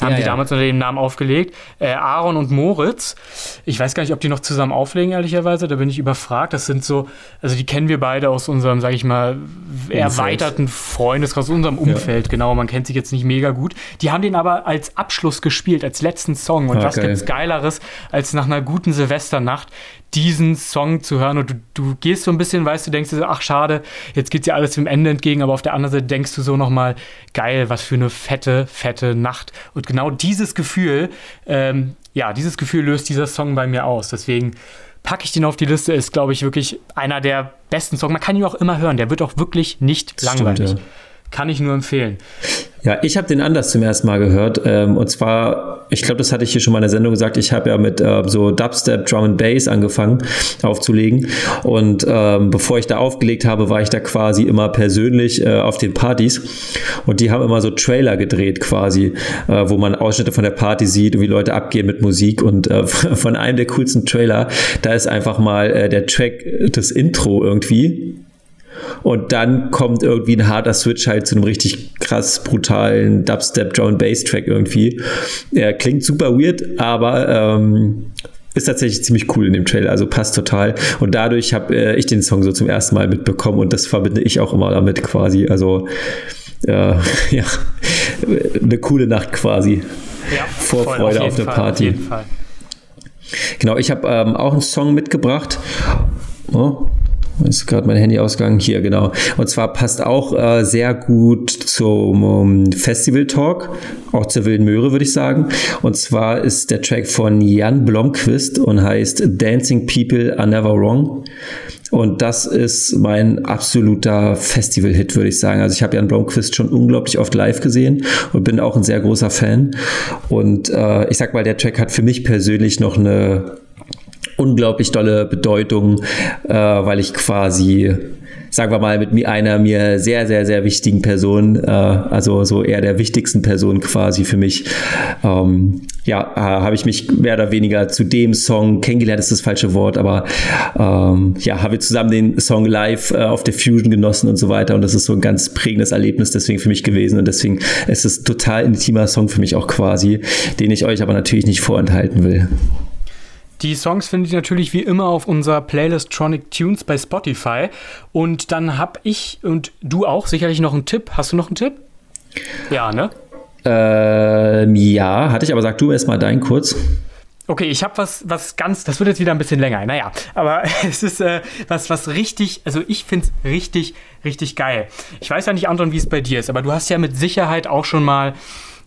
Haben ja, die ja. damals unter dem Namen aufgelegt. Äh, Aaron und Moritz. Ich weiß gar nicht, ob die noch zusammen auflegen, ehrlicherweise. Da bin ich überfragt. Das sind so, also die kennen wir beide aus unserem, sag ich mal, erweiterten Freundeskreis, unserem Umfeld. Ja. Genau, man kennt sich jetzt nicht mega gut. Die haben den aber als Abschluss gespielt, als letzten Song. Und ah, was geil. gibt's Geileres, als nach einer guten Silvesternacht diesen Song zu hören und du, du gehst so ein bisschen, weißt du, denkst du so, ach schade, jetzt geht ja alles dem Ende entgegen, aber auf der anderen Seite denkst du so nochmal, geil, was für eine fette, fette Nacht. Und genau dieses Gefühl, ähm, ja, dieses Gefühl löst dieser Song bei mir aus. Deswegen packe ich den auf die Liste, ist, glaube ich, wirklich einer der besten Songs. Man kann ihn auch immer hören, der wird auch wirklich nicht das langweilig. Stimmt, ja. Kann ich nur empfehlen. Ja, ich habe den anders zum ersten Mal gehört. Ähm, und zwar, ich glaube, das hatte ich hier schon mal in der Sendung gesagt, ich habe ja mit äh, so Dubstep, Drum and Bass angefangen aufzulegen. Und ähm, bevor ich da aufgelegt habe, war ich da quasi immer persönlich äh, auf den Partys. Und die haben immer so Trailer gedreht quasi, äh, wo man Ausschnitte von der Party sieht und wie Leute abgehen mit Musik. Und äh, von einem der coolsten Trailer, da ist einfach mal äh, der Track, das Intro irgendwie und dann kommt irgendwie ein harter Switch halt zu einem richtig krass brutalen Dubstep Drum Bass Track irgendwie. Er klingt super weird, aber ähm, ist tatsächlich ziemlich cool in dem Trailer, also passt total. Und dadurch habe äh, ich den Song so zum ersten Mal mitbekommen und das verbinde ich auch immer damit quasi. Also äh, ja, eine coole Nacht quasi. Ja, Vorfreude auf, auf der Fall, Party. Auf jeden Fall. Genau, ich habe ähm, auch einen Song mitgebracht. Oh, ist gerade mein Handy ausgegangen. Hier, genau. Und zwar passt auch äh, sehr gut zum um, Festival Talk, auch zur Wilden Möhre, würde ich sagen. Und zwar ist der Track von Jan Blomqvist und heißt Dancing People Are Never Wrong. Und das ist mein absoluter Festival-Hit, würde ich sagen. Also ich habe Jan Blomqvist schon unglaublich oft live gesehen und bin auch ein sehr großer Fan. Und äh, ich sag mal, der Track hat für mich persönlich noch eine unglaublich dolle Bedeutung, äh, weil ich quasi sagen wir mal, mit einer mir sehr, sehr, sehr wichtigen Person, äh, also so eher der wichtigsten Person quasi für mich, ähm, ja, äh, habe ich mich mehr oder weniger zu dem Song kennengelernt, ist das falsche Wort, aber ähm, ja, haben wir zusammen den Song live äh, auf der Fusion genossen und so weiter und das ist so ein ganz prägendes Erlebnis deswegen für mich gewesen und deswegen ist es total intimer Song für mich auch quasi, den ich euch aber natürlich nicht vorenthalten will. Die Songs finde ich natürlich wie immer auf unserer Playlist Tronic Tunes bei Spotify. Und dann habe ich und du auch sicherlich noch einen Tipp. Hast du noch einen Tipp? Ja, ne? Ähm, ja, hatte ich, aber sag du erst mal deinen kurz. Okay, ich habe was, was ganz, das wird jetzt wieder ein bisschen länger, naja, aber es ist äh, was, was richtig, also ich finde es richtig, richtig geil. Ich weiß ja nicht, Anton, wie es bei dir ist, aber du hast ja mit Sicherheit auch schon mal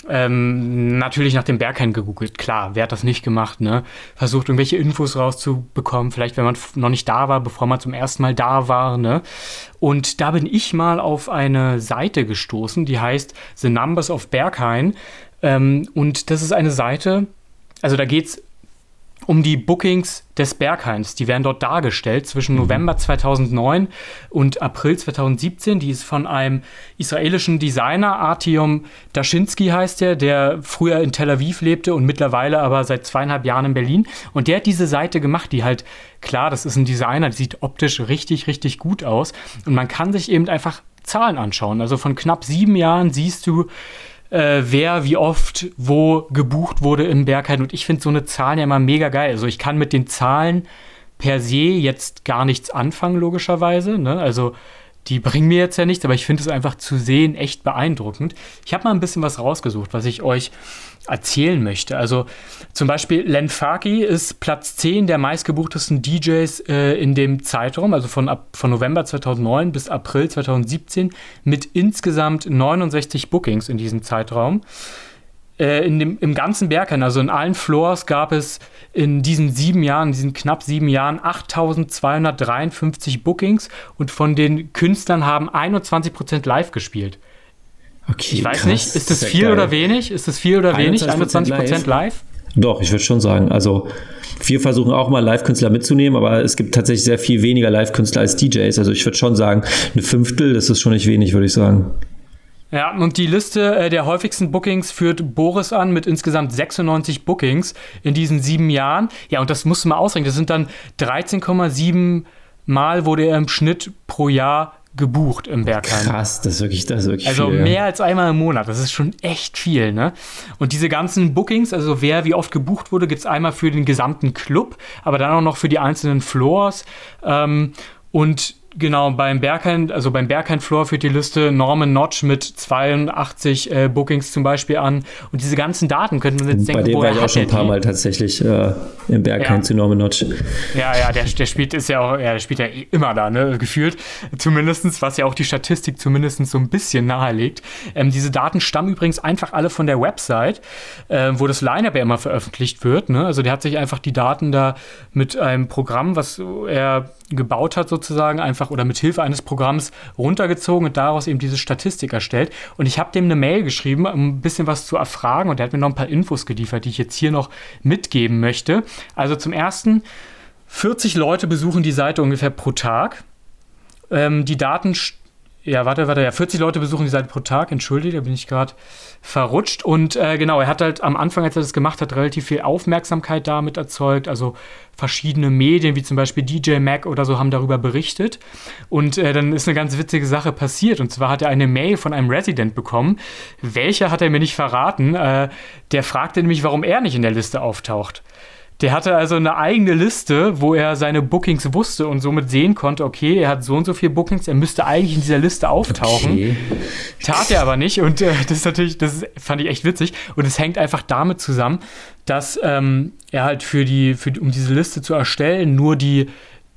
ähm, natürlich nach dem Berghain gegoogelt. Klar, wer hat das nicht gemacht, ne? Versucht, irgendwelche Infos rauszubekommen, vielleicht wenn man noch nicht da war, bevor man zum ersten Mal da war, ne? Und da bin ich mal auf eine Seite gestoßen, die heißt The Numbers of Berghain. Ähm, und das ist eine Seite, also da geht es um die Bookings des Berghains. Die werden dort dargestellt zwischen mhm. November 2009 und April 2017. Die ist von einem israelischen Designer, Artyom Daschinsky heißt er, der früher in Tel Aviv lebte und mittlerweile aber seit zweieinhalb Jahren in Berlin. Und der hat diese Seite gemacht, die halt, klar, das ist ein Designer, die sieht optisch richtig, richtig gut aus. Und man kann sich eben einfach Zahlen anschauen. Also von knapp sieben Jahren siehst du, äh, wer wie oft wo gebucht wurde im Berghain. Und ich finde so eine Zahl ja immer mega geil. Also ich kann mit den Zahlen per se jetzt gar nichts anfangen, logischerweise. Ne? Also die bringen mir jetzt ja nichts, aber ich finde es einfach zu sehen echt beeindruckend. Ich habe mal ein bisschen was rausgesucht, was ich euch erzählen möchte. Also zum Beispiel Len Faki ist Platz 10 der meistgebuchtesten DJs äh, in dem Zeitraum, also von, ab, von November 2009 bis April 2017 mit insgesamt 69 Bookings in diesem Zeitraum. Äh, in dem, Im ganzen Berghain, also in allen Floors, gab es in diesen sieben Jahren, in diesen knapp sieben Jahren 8253 Bookings und von den Künstlern haben 21% live gespielt. Okay, ich weiß krass. nicht, ist das, viel geil. oder wenig? Ist das viel oder wenig? 21% live? live? Doch, ich würde schon sagen. Also wir versuchen auch mal Live-Künstler mitzunehmen, aber es gibt tatsächlich sehr viel weniger Live-Künstler als DJs. Also ich würde schon sagen, eine Fünftel, das ist schon nicht wenig, würde ich sagen. Ja, und die Liste äh, der häufigsten Bookings führt Boris an mit insgesamt 96 Bookings in diesen sieben Jahren. Ja, und das musst du mal ausrechnen. Das sind dann 13,7 Mal wurde er im Schnitt pro Jahr gebucht im Bergheim. Krass, das ist wirklich, das ist wirklich also viel. Also mehr als einmal im Monat, das ist schon echt viel, ne? Und diese ganzen Bookings, also wer wie oft gebucht wurde, gibt es einmal für den gesamten Club, aber dann auch noch für die einzelnen Floors. Ähm, und Genau, beim Berghain, also beim Berghain Floor führt die Liste Norman Notch mit 82 äh, Bookings zum Beispiel an. Und diese ganzen Daten könnten wir jetzt denken, Bei dem war ich auch schon ein paar Mal tatsächlich äh, im Berghain ja. zu Norman Notch. Ja, ja, der, der spielt ist ja auch, ja, der spielt ja immer da, ne, gefühlt. Zumindestens, was ja auch die Statistik zumindest so ein bisschen nahelegt. Ähm, diese Daten stammen übrigens einfach alle von der Website, äh, wo das Line-Up ja immer veröffentlicht wird. Ne? Also der hat sich einfach die Daten da mit einem Programm, was er gebaut hat, sozusagen, einfach oder mit Hilfe eines Programms runtergezogen und daraus eben diese Statistik erstellt. Und ich habe dem eine Mail geschrieben, um ein bisschen was zu erfragen und er hat mir noch ein paar Infos geliefert, die ich jetzt hier noch mitgeben möchte. Also zum ersten, 40 Leute besuchen die Seite ungefähr pro Tag. Ähm, die Daten ja, warte, warte, ja, 40 Leute besuchen die Seite pro Tag, entschuldige, da bin ich gerade verrutscht. Und äh, genau, er hat halt am Anfang, als er das gemacht hat, relativ viel Aufmerksamkeit damit erzeugt. Also verschiedene Medien, wie zum Beispiel DJ Mac oder so, haben darüber berichtet. Und äh, dann ist eine ganz witzige Sache passiert. Und zwar hat er eine Mail von einem Resident bekommen. Welcher hat er mir nicht verraten? Äh, der fragte nämlich, warum er nicht in der Liste auftaucht. Der hatte also eine eigene Liste, wo er seine Bookings wusste und somit sehen konnte, okay, er hat so und so viele Bookings, er müsste eigentlich in dieser Liste auftauchen. Okay. Tat er aber nicht und äh, das ist natürlich, das fand ich echt witzig und es hängt einfach damit zusammen, dass ähm, er halt für die, für, um diese Liste zu erstellen, nur die,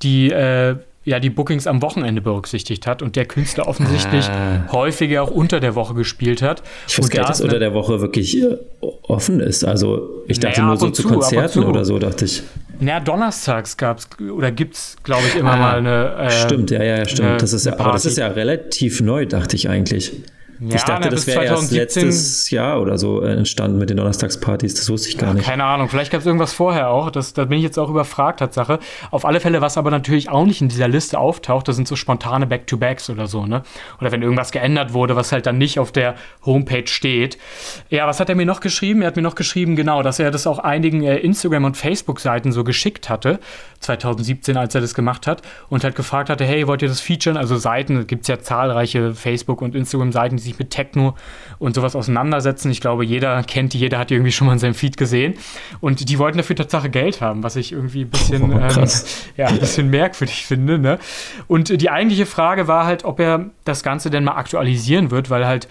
die äh, ja die Bookings am Wochenende berücksichtigt hat und der Künstler offensichtlich ah. häufiger auch unter der Woche gespielt hat. Ich weiß gar nicht, dass unter der Woche wirklich offen ist. Also ich dachte naja, nur so zu, Konzerten oder so, dachte ich. Naja, donnerstags gab es oder gibt es, glaube ich, immer ah, mal eine. Äh, stimmt, ja, ja, stimmt. Das ist ja, aber das ist ja relativ neu, dachte ich eigentlich. Ja, ich dachte, na, das wäre erst letztes Jahr oder so äh, entstanden mit den Donnerstagspartys. Das wusste ich gar nicht. Keine Ahnung. Vielleicht gab es irgendwas vorher auch. Das, da bin ich jetzt auch überfragt, Tatsache. Auf alle Fälle, was aber natürlich auch nicht in dieser Liste auftaucht, das sind so spontane Back-to-Backs oder so, ne? Oder wenn irgendwas geändert wurde, was halt dann nicht auf der Homepage steht. Ja, was hat er mir noch geschrieben? Er hat mir noch geschrieben, genau, dass er das auch einigen äh, Instagram- und Facebook-Seiten so geschickt hatte, 2017, als er das gemacht hat, und halt gefragt hatte, hey, wollt ihr das featuren? Also Seiten, gibt es ja zahlreiche Facebook- und Instagram-Seiten, die sich mit Techno und sowas auseinandersetzen. Ich glaube, jeder kennt die, jeder hat die irgendwie schon mal in seinem Feed gesehen. Und die wollten dafür Tatsache Geld haben, was ich irgendwie ein bisschen, oh, ähm, ja, ein bisschen merkwürdig finde. Ne? Und die eigentliche Frage war halt, ob er das Ganze denn mal aktualisieren wird, weil halt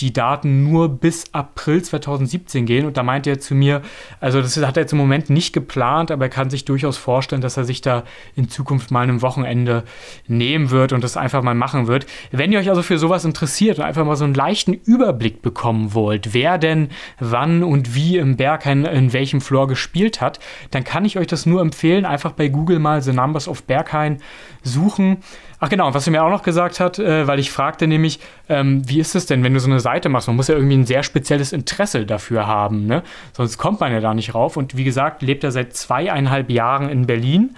die Daten nur bis April 2017 gehen. Und da meinte er zu mir, also das hat er jetzt im Moment nicht geplant, aber er kann sich durchaus vorstellen, dass er sich da in Zukunft mal ein Wochenende nehmen wird und das einfach mal machen wird. Wenn ihr euch also für sowas interessiert und einfach mal so einen leichten Überblick bekommen wollt, wer denn wann und wie im Berghain in welchem Floor gespielt hat, dann kann ich euch das nur empfehlen, einfach bei Google mal The Numbers of Berghain suchen. Ach genau, was er mir auch noch gesagt hat, äh, weil ich fragte nämlich, ähm, wie ist es denn, wenn du so eine Seite machst? Man muss ja irgendwie ein sehr spezielles Interesse dafür haben, ne? Sonst kommt man ja da nicht rauf. Und wie gesagt, lebt er seit zweieinhalb Jahren in Berlin.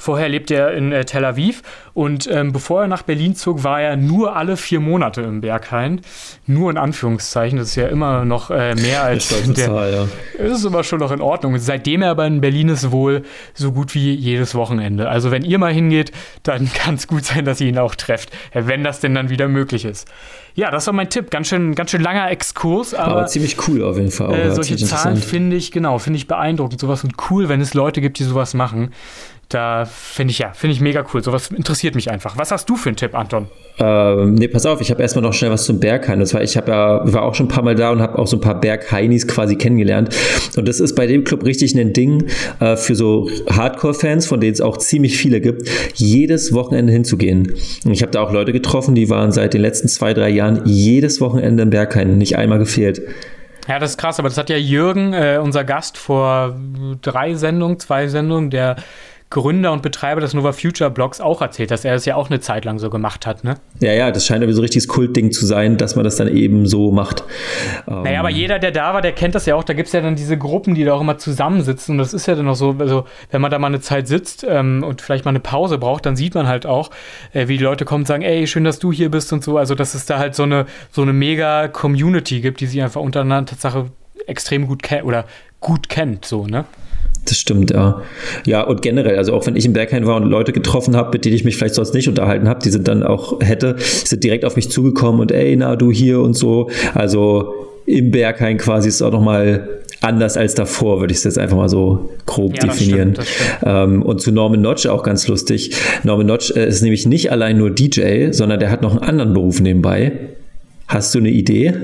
Vorher lebte er in äh, Tel Aviv und ähm, bevor er nach Berlin zog, war er nur alle vier Monate im Berghain. Nur in Anführungszeichen, das ist ja immer noch äh, mehr als das der. Zahl, ja. Ist aber schon noch in Ordnung. Und seitdem er aber in Berlin ist, wohl so gut wie jedes Wochenende. Also wenn ihr mal hingeht, dann kann es gut sein, dass ihr ihn auch trefft, wenn das denn dann wieder möglich ist. Ja, das war mein Tipp. Ganz schön, ganz schön langer Exkurs, aber, aber ziemlich cool auf jeden Fall. Äh, solche Zahlen finde ich, genau, finde ich beeindruckend. Sowas und cool, wenn es Leute gibt, die sowas machen. Da finde ich ja, finde ich mega cool. Sowas interessiert mich einfach. Was hast du für einen Tipp, Anton? Ähm, nee, pass auf, ich habe erstmal noch schnell was zum Berghain. Das war, ich habe ja, war auch schon ein paar Mal da und habe auch so ein paar Bergheinis quasi kennengelernt. Und das ist bei dem Club richtig ein Ding äh, für so Hardcore-Fans, von denen es auch ziemlich viele gibt, jedes Wochenende hinzugehen. Und ich habe da auch Leute getroffen, die waren seit den letzten zwei, drei Jahren jedes Wochenende im Berghain, nicht einmal gefehlt. Ja, das ist krass, aber das hat ja Jürgen, äh, unser Gast, vor drei Sendungen, zwei Sendungen, der Gründer und Betreiber des Nova Future Blogs auch erzählt, dass er das ja auch eine Zeit lang so gemacht hat, ne? Ja, ja, das scheint irgendwie so ein richtiges Kultding zu sein, dass man das dann eben so macht. Naja, ähm. aber jeder, der da war, der kennt das ja auch. Da gibt es ja dann diese Gruppen, die da auch immer zusammensitzen. Und das ist ja dann auch so, also wenn man da mal eine Zeit sitzt ähm, und vielleicht mal eine Pause braucht, dann sieht man halt auch, äh, wie die Leute kommen und sagen, ey, schön, dass du hier bist und so. Also, dass es da halt so eine, so eine mega Community gibt, die sich einfach untereinander Tatsache extrem gut kennt oder gut kennt, so, ne? Das stimmt, ja. Ja, und generell, also auch wenn ich im Berghain war und Leute getroffen habe, mit denen ich mich vielleicht sonst nicht unterhalten habe, die sind dann auch hätte, sind direkt auf mich zugekommen und ey, na, du hier und so. Also im Berghain quasi ist es auch nochmal anders als davor, würde ich es jetzt einfach mal so grob ja, definieren. Das stimmt, das stimmt. Ähm, und zu Norman Notch auch ganz lustig. Norman Notch äh, ist nämlich nicht allein nur DJ, sondern der hat noch einen anderen Beruf nebenbei. Hast du eine Idee?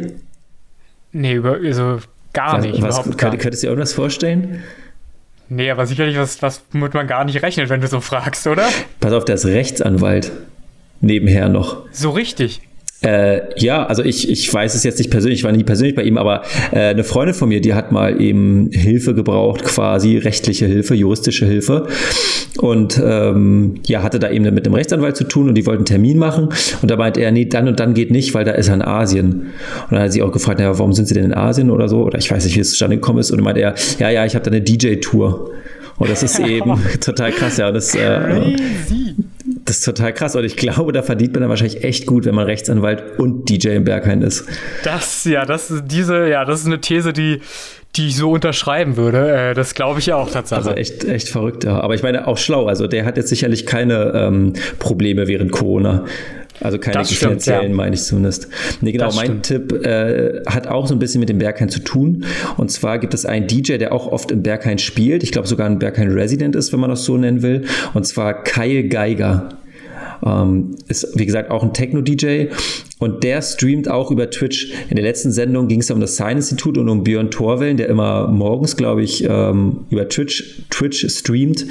Nee, über, also gar was, nicht. Was, könnt, gar Könntest du dir irgendwas vorstellen? Nee, aber sicherlich was, was womit man gar nicht rechnet, wenn du so fragst, oder? Pass auf, der ist Rechtsanwalt. Nebenher noch. So richtig. Äh, ja, also ich, ich weiß es jetzt nicht persönlich, ich war nie persönlich bei ihm, aber äh, eine Freundin von mir, die hat mal eben Hilfe gebraucht, quasi rechtliche Hilfe, juristische Hilfe. Und ähm, ja, hatte da eben mit einem Rechtsanwalt zu tun und die wollten einen Termin machen. Und da meinte er, nee, dann und dann geht nicht, weil da ist er in Asien. Und dann hat sie auch gefragt, naja, warum sind sie denn in Asien oder so? Oder ich weiß nicht, wie es zustande gekommen ist. Und dann meinte er, ja, ja, ich habe da eine DJ-Tour. Und das ist eben total krass, ja. Das, äh, das ist total krass. Und ich glaube, da verdient man dann wahrscheinlich echt gut, wenn man Rechtsanwalt und DJ im Berghain ist. Das, ja, das diese, ja, das ist eine These, die, die ich so unterschreiben würde. Äh, das glaube ich auch tatsächlich. Also echt, echt verrückt, ja. Aber ich meine, auch schlau. Also der hat jetzt sicherlich keine ähm, Probleme während Corona. Also keine das finanziellen, stimmt, ja. meine ich zumindest. Nee, genau, das mein stimmt. Tipp äh, hat auch so ein bisschen mit dem Berghain zu tun. Und zwar gibt es einen DJ, der auch oft im Berghain spielt. Ich glaube sogar ein Berghain Resident ist, wenn man das so nennen will. Und zwar Kyle Geiger. Ähm, ist, wie gesagt, auch ein Techno-DJ und der streamt auch über Twitch. In der letzten Sendung ging es um das Sign-Institut und um Björn Torwellen, der immer morgens, glaube ich, ähm, über Twitch, Twitch streamt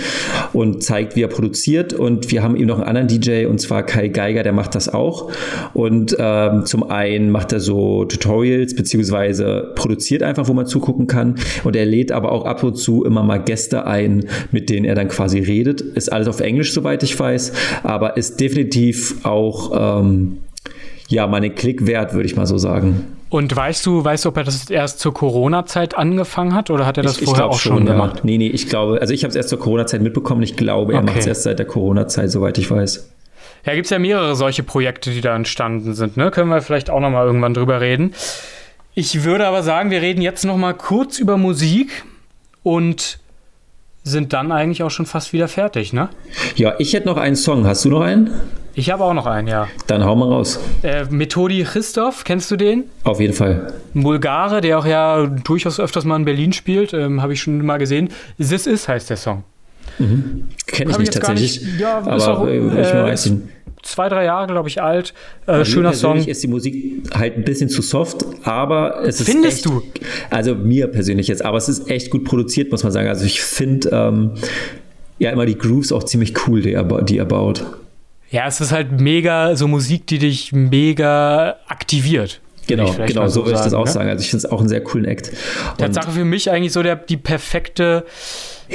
und zeigt, wie er produziert. Und wir haben eben noch einen anderen DJ, und zwar Kai Geiger, der macht das auch. Und ähm, zum einen macht er so Tutorials, beziehungsweise produziert einfach, wo man zugucken kann. Und er lädt aber auch ab und zu immer mal Gäste ein, mit denen er dann quasi redet. Ist alles auf Englisch, soweit ich weiß, aber ist definitiv auch ähm, ja, mal einen Klick wert, würde ich mal so sagen. Und weißt du, weißt du, ob er das erst zur Corona-Zeit angefangen hat oder hat er das ich, vorher ich auch schon, schon gemacht? Ja. Nee, nee, ich glaube, also ich habe es erst zur Corona-Zeit mitbekommen. Ich glaube, er okay. macht es erst seit der Corona-Zeit, soweit ich weiß. Ja, gibt es ja mehrere solche Projekte, die da entstanden sind. Ne? Können wir vielleicht auch noch mal irgendwann drüber reden. Ich würde aber sagen, wir reden jetzt noch mal kurz über Musik und sind dann eigentlich auch schon fast wieder fertig, ne? Ja, ich hätte noch einen Song. Hast du noch einen? Ich habe auch noch einen, ja. Dann hau mal raus. Äh, Methodi Christoph, kennst du den? Auf jeden Fall. Bulgare, der auch ja durchaus öfters mal in Berlin spielt, ähm, habe ich schon mal gesehen. This Is heißt der Song. Mhm. Kenne ich nicht tatsächlich. Nicht, ja, aber auch, äh, ich mal äh, zwei, drei Jahre, glaube ich, alt. Äh, schöner Song. ist die Musik halt ein bisschen zu soft, aber es ist. Findest echt, du? Also mir persönlich jetzt, aber es ist echt gut produziert, muss man sagen. Also ich finde ähm, ja immer die Grooves auch ziemlich cool, die er, die er baut. Ja, es ist halt mega so Musik, die dich mega aktiviert. Genau, genau, so, so würde ich das auch ne? sagen. Also ich finde es auch einen sehr coolen Act. Tatsache für mich eigentlich so der, die perfekte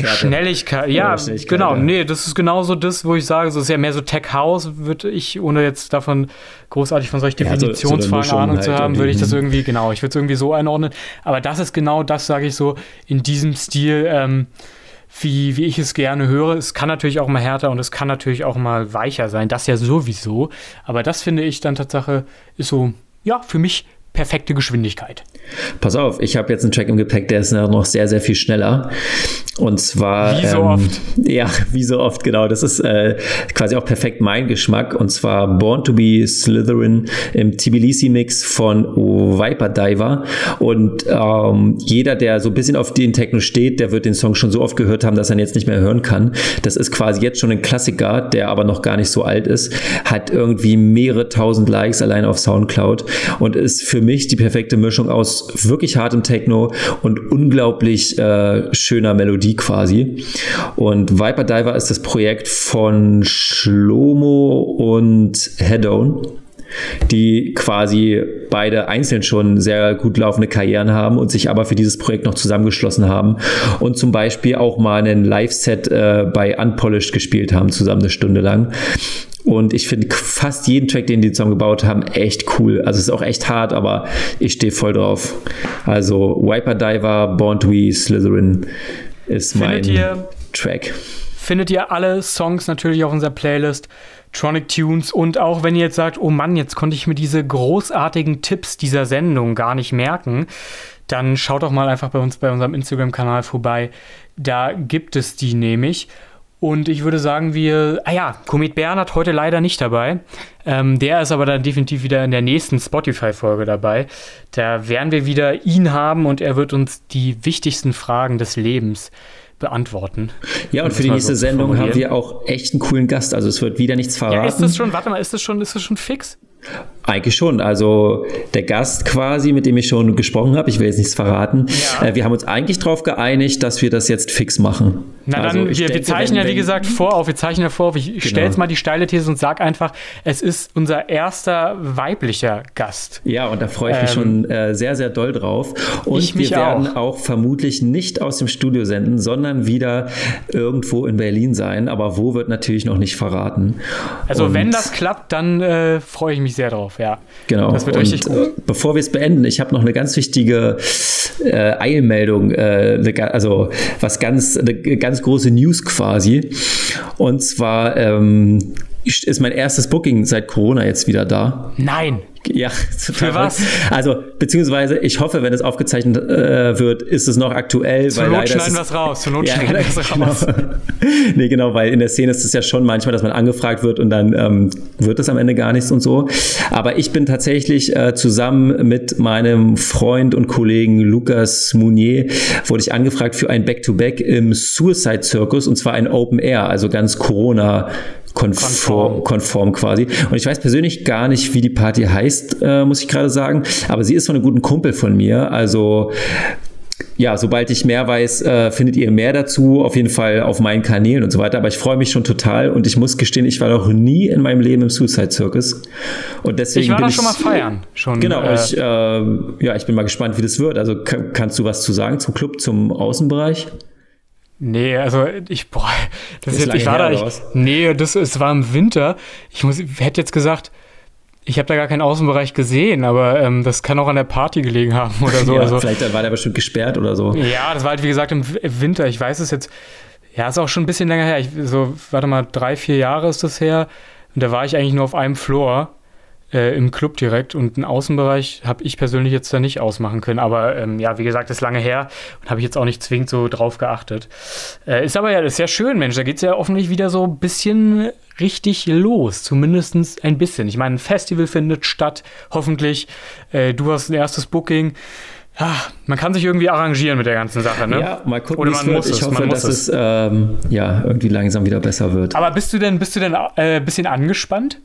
Härte. Schnelligkeit. Ja, ja Schnelligkeit, genau. Ja. Nee, das ist genauso das, wo ich sage, so ist ja mehr so Tech House, würde ich, ohne jetzt davon großartig von solchen Definitionsfragen ja, so, so Ahnung zu haben, würde ich das irgendwie, genau, ich würde es irgendwie so einordnen. Aber das ist genau das, sage ich so, in diesem Stil. Ähm, wie, wie ich es gerne höre. Es kann natürlich auch mal härter und es kann natürlich auch mal weicher sein. Das ja sowieso. Aber das finde ich dann Tatsache ist so, ja, für mich perfekte Geschwindigkeit. Pass auf, ich habe jetzt einen Track im Gepäck, der ist noch sehr, sehr viel schneller. Und zwar. Wie so ähm, oft. Ja, wie so oft, genau. Das ist äh, quasi auch perfekt mein Geschmack. Und zwar Born to be Slytherin im Tbilisi-Mix von Viper Diver. Und ähm, jeder, der so ein bisschen auf den Techno steht, der wird den Song schon so oft gehört haben, dass er ihn jetzt nicht mehr hören kann. Das ist quasi jetzt schon ein Klassiker, der aber noch gar nicht so alt ist. Hat irgendwie mehrere tausend Likes allein auf Soundcloud und ist für mich die perfekte Mischung aus wirklich hartem Techno und unglaublich äh, schöner Melodie quasi. Und Viper Diver ist das Projekt von Schlomo und Hedone die quasi beide einzeln schon sehr gut laufende Karrieren haben und sich aber für dieses Projekt noch zusammengeschlossen haben und zum Beispiel auch mal einen Live-Set äh, bei Unpolished gespielt haben, zusammen eine Stunde lang. Und ich finde fast jeden Track, den die zusammen gebaut haben, echt cool. Also es ist auch echt hart, aber ich stehe voll drauf. Also Wiper Diver, Born to be Slytherin ist findet mein ihr, Track. Findet ihr alle Songs natürlich auf unserer Playlist Tronic Tunes und auch wenn ihr jetzt sagt, oh Mann, jetzt konnte ich mir diese großartigen Tipps dieser Sendung gar nicht merken, dann schaut doch mal einfach bei uns bei unserem Instagram-Kanal vorbei. Da gibt es die nämlich. Und ich würde sagen, wir. Ah ja, Komet Bernhard heute leider nicht dabei. Ähm, der ist aber dann definitiv wieder in der nächsten Spotify-Folge dabei. Da werden wir wieder ihn haben und er wird uns die wichtigsten Fragen des Lebens beantworten. Ja, und für die nächste so Sendung haben wir auch echt einen coolen Gast. Also es wird wieder nichts verraten. Ja, ist das schon, warte mal, ist das schon, ist das schon fix? Eigentlich schon. Also der Gast quasi, mit dem ich schon gesprochen habe, ich will jetzt nichts verraten, ja. äh, wir haben uns eigentlich darauf geeinigt, dass wir das jetzt fix machen. Na also dann, wir, denke, wir, zeichnen wenn, ja wie gesagt vor wir zeichnen ja vor Ich genau. stelle jetzt mal die steile These und sage einfach, es ist unser erster weiblicher Gast. Ja, und da freue ich mich ähm, schon äh, sehr, sehr doll drauf. Und wir werden auch. auch vermutlich nicht aus dem Studio senden, sondern wieder irgendwo in Berlin sein. Aber wo wird natürlich noch nicht verraten. Also und wenn das klappt, dann äh, freue ich mich sehr drauf, ja. Genau. Das wird und richtig gut. Bevor wir es beenden, ich habe noch eine ganz wichtige äh, Eilmeldung, äh, also was ganz, eine ganz große News quasi. Und zwar ähm, ist mein erstes Booking seit Corona jetzt wieder da. Nein. Ja, Für was? Also, beziehungsweise, ich hoffe, wenn es aufgezeichnet äh, wird, ist es noch aktuell. Zur weil Not schneiden wir es raus. Zur Not ja, schneiden wir es genau. raus. nee, genau, weil in der Szene ist es ja schon manchmal, dass man angefragt wird und dann ähm, wird es am Ende gar nichts und so. Aber ich bin tatsächlich äh, zusammen mit meinem Freund und Kollegen Lukas Mounier, wurde ich angefragt für ein Back-to-Back -Back im Suicide Circus und zwar ein Open Air, also ganz Corona konform, konform quasi. Und ich weiß persönlich gar nicht, wie die Party heißt, äh, muss ich gerade sagen. Aber sie ist von einem guten Kumpel von mir. Also ja, sobald ich mehr weiß, äh, findet ihr mehr dazu, auf jeden Fall auf meinen Kanälen und so weiter. Aber ich freue mich schon total und ich muss gestehen, ich war noch nie in meinem Leben im Suicide Circus. Und deswegen ich war da schon mal feiern. Schon, genau, äh, ich, äh, ja, ich bin mal gespannt, wie das wird. Also kannst du was zu sagen zum Club, zum Außenbereich? Nee, also ich, boah, das ist jetzt, ich war da, ich, nee, das, es war im Winter. Ich muss, hätte jetzt gesagt, ich habe da gar keinen Außenbereich gesehen, aber ähm, das kann auch an der Party gelegen haben oder so. ja, also, vielleicht war der bestimmt gesperrt oder so. Ja, das war halt wie gesagt im Winter. Ich weiß es jetzt, ja, ist auch schon ein bisschen länger her. Ich, so, warte mal, drei, vier Jahre ist das her. Und da war ich eigentlich nur auf einem Floor äh, im Club direkt und einen Außenbereich habe ich persönlich jetzt da nicht ausmachen können. Aber ähm, ja, wie gesagt, ist lange her und habe ich jetzt auch nicht zwingend so drauf geachtet. Äh, ist aber ja ist sehr schön, Mensch. Da geht es ja hoffentlich wieder so ein bisschen richtig los. Zumindest ein bisschen. Ich meine, ein Festival findet statt, hoffentlich. Äh, du hast ein erstes Booking. Ah, man kann sich irgendwie arrangieren mit der ganzen Sache, ne? Ja, mal gucken, Oder man muss Ich es, hoffe, dass es, es ähm, ja, irgendwie langsam wieder besser wird. Aber bist du denn, bist du denn ein äh, bisschen angespannt?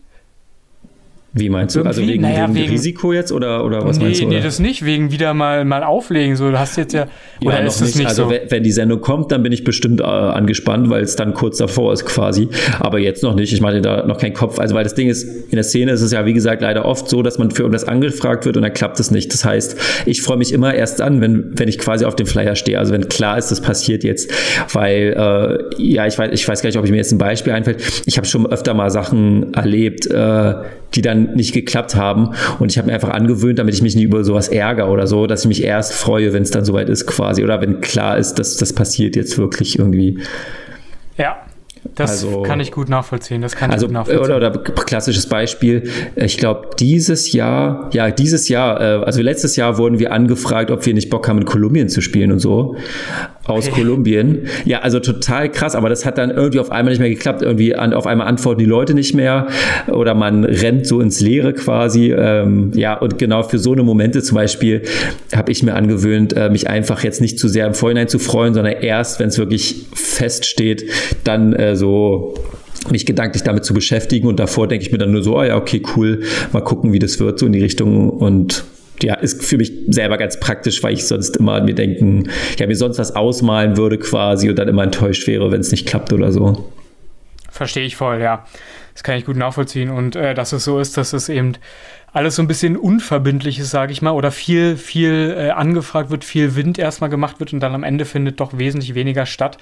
Wie meinst du? Also Irgendwie? Also wegen, naja, wegen, Risiko jetzt oder, oder was nee, meinst du? Oder? Nee, das nicht, wegen wieder mal, mal auflegen. So, du hast jetzt ja. Oder ja, ist es nicht. Also, so? wenn die Sendung kommt, dann bin ich bestimmt äh, angespannt, weil es dann kurz davor ist quasi. Aber jetzt noch nicht. Ich mache da noch keinen Kopf. Also, weil das Ding ist, in der Szene ist es ja, wie gesagt, leider oft so, dass man für irgendwas angefragt wird und dann klappt es nicht. Das heißt, ich freue mich immer erst an, wenn, wenn ich quasi auf dem Flyer stehe. Also, wenn klar ist, das passiert jetzt. Weil, äh, ja, ich weiß, ich weiß gar nicht, ob ich mir jetzt ein Beispiel einfällt. Ich habe schon öfter mal Sachen erlebt, äh, die dann nicht geklappt haben. Und ich habe mir einfach angewöhnt, damit ich mich nicht über sowas ärgere oder so, dass ich mich erst freue, wenn es dann soweit ist quasi. Oder wenn klar ist, dass das passiert jetzt wirklich irgendwie. Ja, das also, kann ich gut nachvollziehen. Das kann also, ich gut nachvollziehen. Oder, oder klassisches Beispiel. Ich glaube, dieses Jahr, ja, dieses Jahr, äh, also letztes Jahr wurden wir angefragt, ob wir nicht Bock haben, in Kolumbien zu spielen und so. Aus okay. Kolumbien. Ja, also total krass, aber das hat dann irgendwie auf einmal nicht mehr geklappt. Irgendwie an, auf einmal antworten die Leute nicht mehr oder man rennt so ins Leere quasi. Ähm, ja, und genau für so eine Momente zum Beispiel habe ich mir angewöhnt, äh, mich einfach jetzt nicht zu sehr im Vorhinein zu freuen, sondern erst, wenn es wirklich feststeht, dann äh, so mich gedanklich damit zu beschäftigen und davor denke ich mir dann nur so, oh ja, okay, cool, mal gucken, wie das wird, so in die Richtung und ja, ist für mich selber ganz praktisch, weil ich sonst immer an mir denken, ja, mir sonst was ausmalen würde quasi und dann immer enttäuscht wäre, wenn es nicht klappt oder so. Verstehe ich voll, ja. Das kann ich gut nachvollziehen und äh, dass es so ist, dass es eben alles so ein bisschen unverbindlich ist, sage ich mal, oder viel, viel äh, angefragt wird, viel Wind erstmal gemacht wird und dann am Ende findet doch wesentlich weniger statt.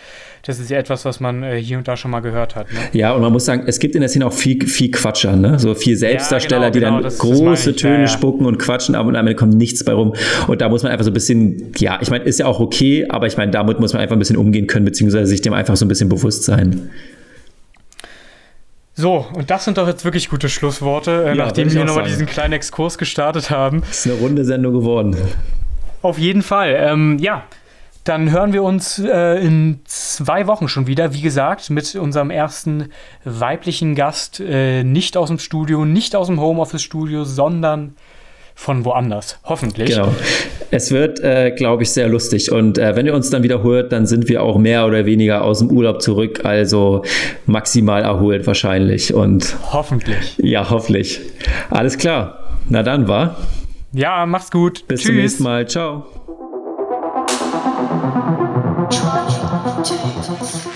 Das ist ja etwas, was man äh, hier und da schon mal gehört hat. Ne? Ja, und man muss sagen, es gibt in der Szene auch viel, viel Quatscher, ne? so viel Selbstdarsteller, ja, genau, die genau, dann das, große das Töne ja, ja. spucken und quatschen, aber am Ende kommt nichts bei rum. Und da muss man einfach so ein bisschen, ja, ich meine, ist ja auch okay, aber ich meine, damit muss man einfach ein bisschen umgehen können, beziehungsweise sich dem einfach so ein bisschen bewusst sein. So, und das sind doch jetzt wirklich gute Schlussworte, äh, ja, nachdem wir nochmal diesen kleinen Exkurs gestartet haben. Das ist eine runde Sendung geworden. Auf jeden Fall. Ähm, ja, dann hören wir uns äh, in zwei Wochen schon wieder, wie gesagt, mit unserem ersten weiblichen Gast, äh, nicht aus dem Studio, nicht aus dem Homeoffice-Studio, sondern von woanders, hoffentlich. Genau. Es wird, äh, glaube ich, sehr lustig. Und äh, wenn ihr uns dann wieder hört, dann sind wir auch mehr oder weniger aus dem Urlaub zurück, also maximal erholt wahrscheinlich. Und hoffentlich. Ja, hoffentlich. Alles klar. Na dann, war. Ja, mach's gut. Bis Tschüss. zum nächsten Mal. Ciao. 2022.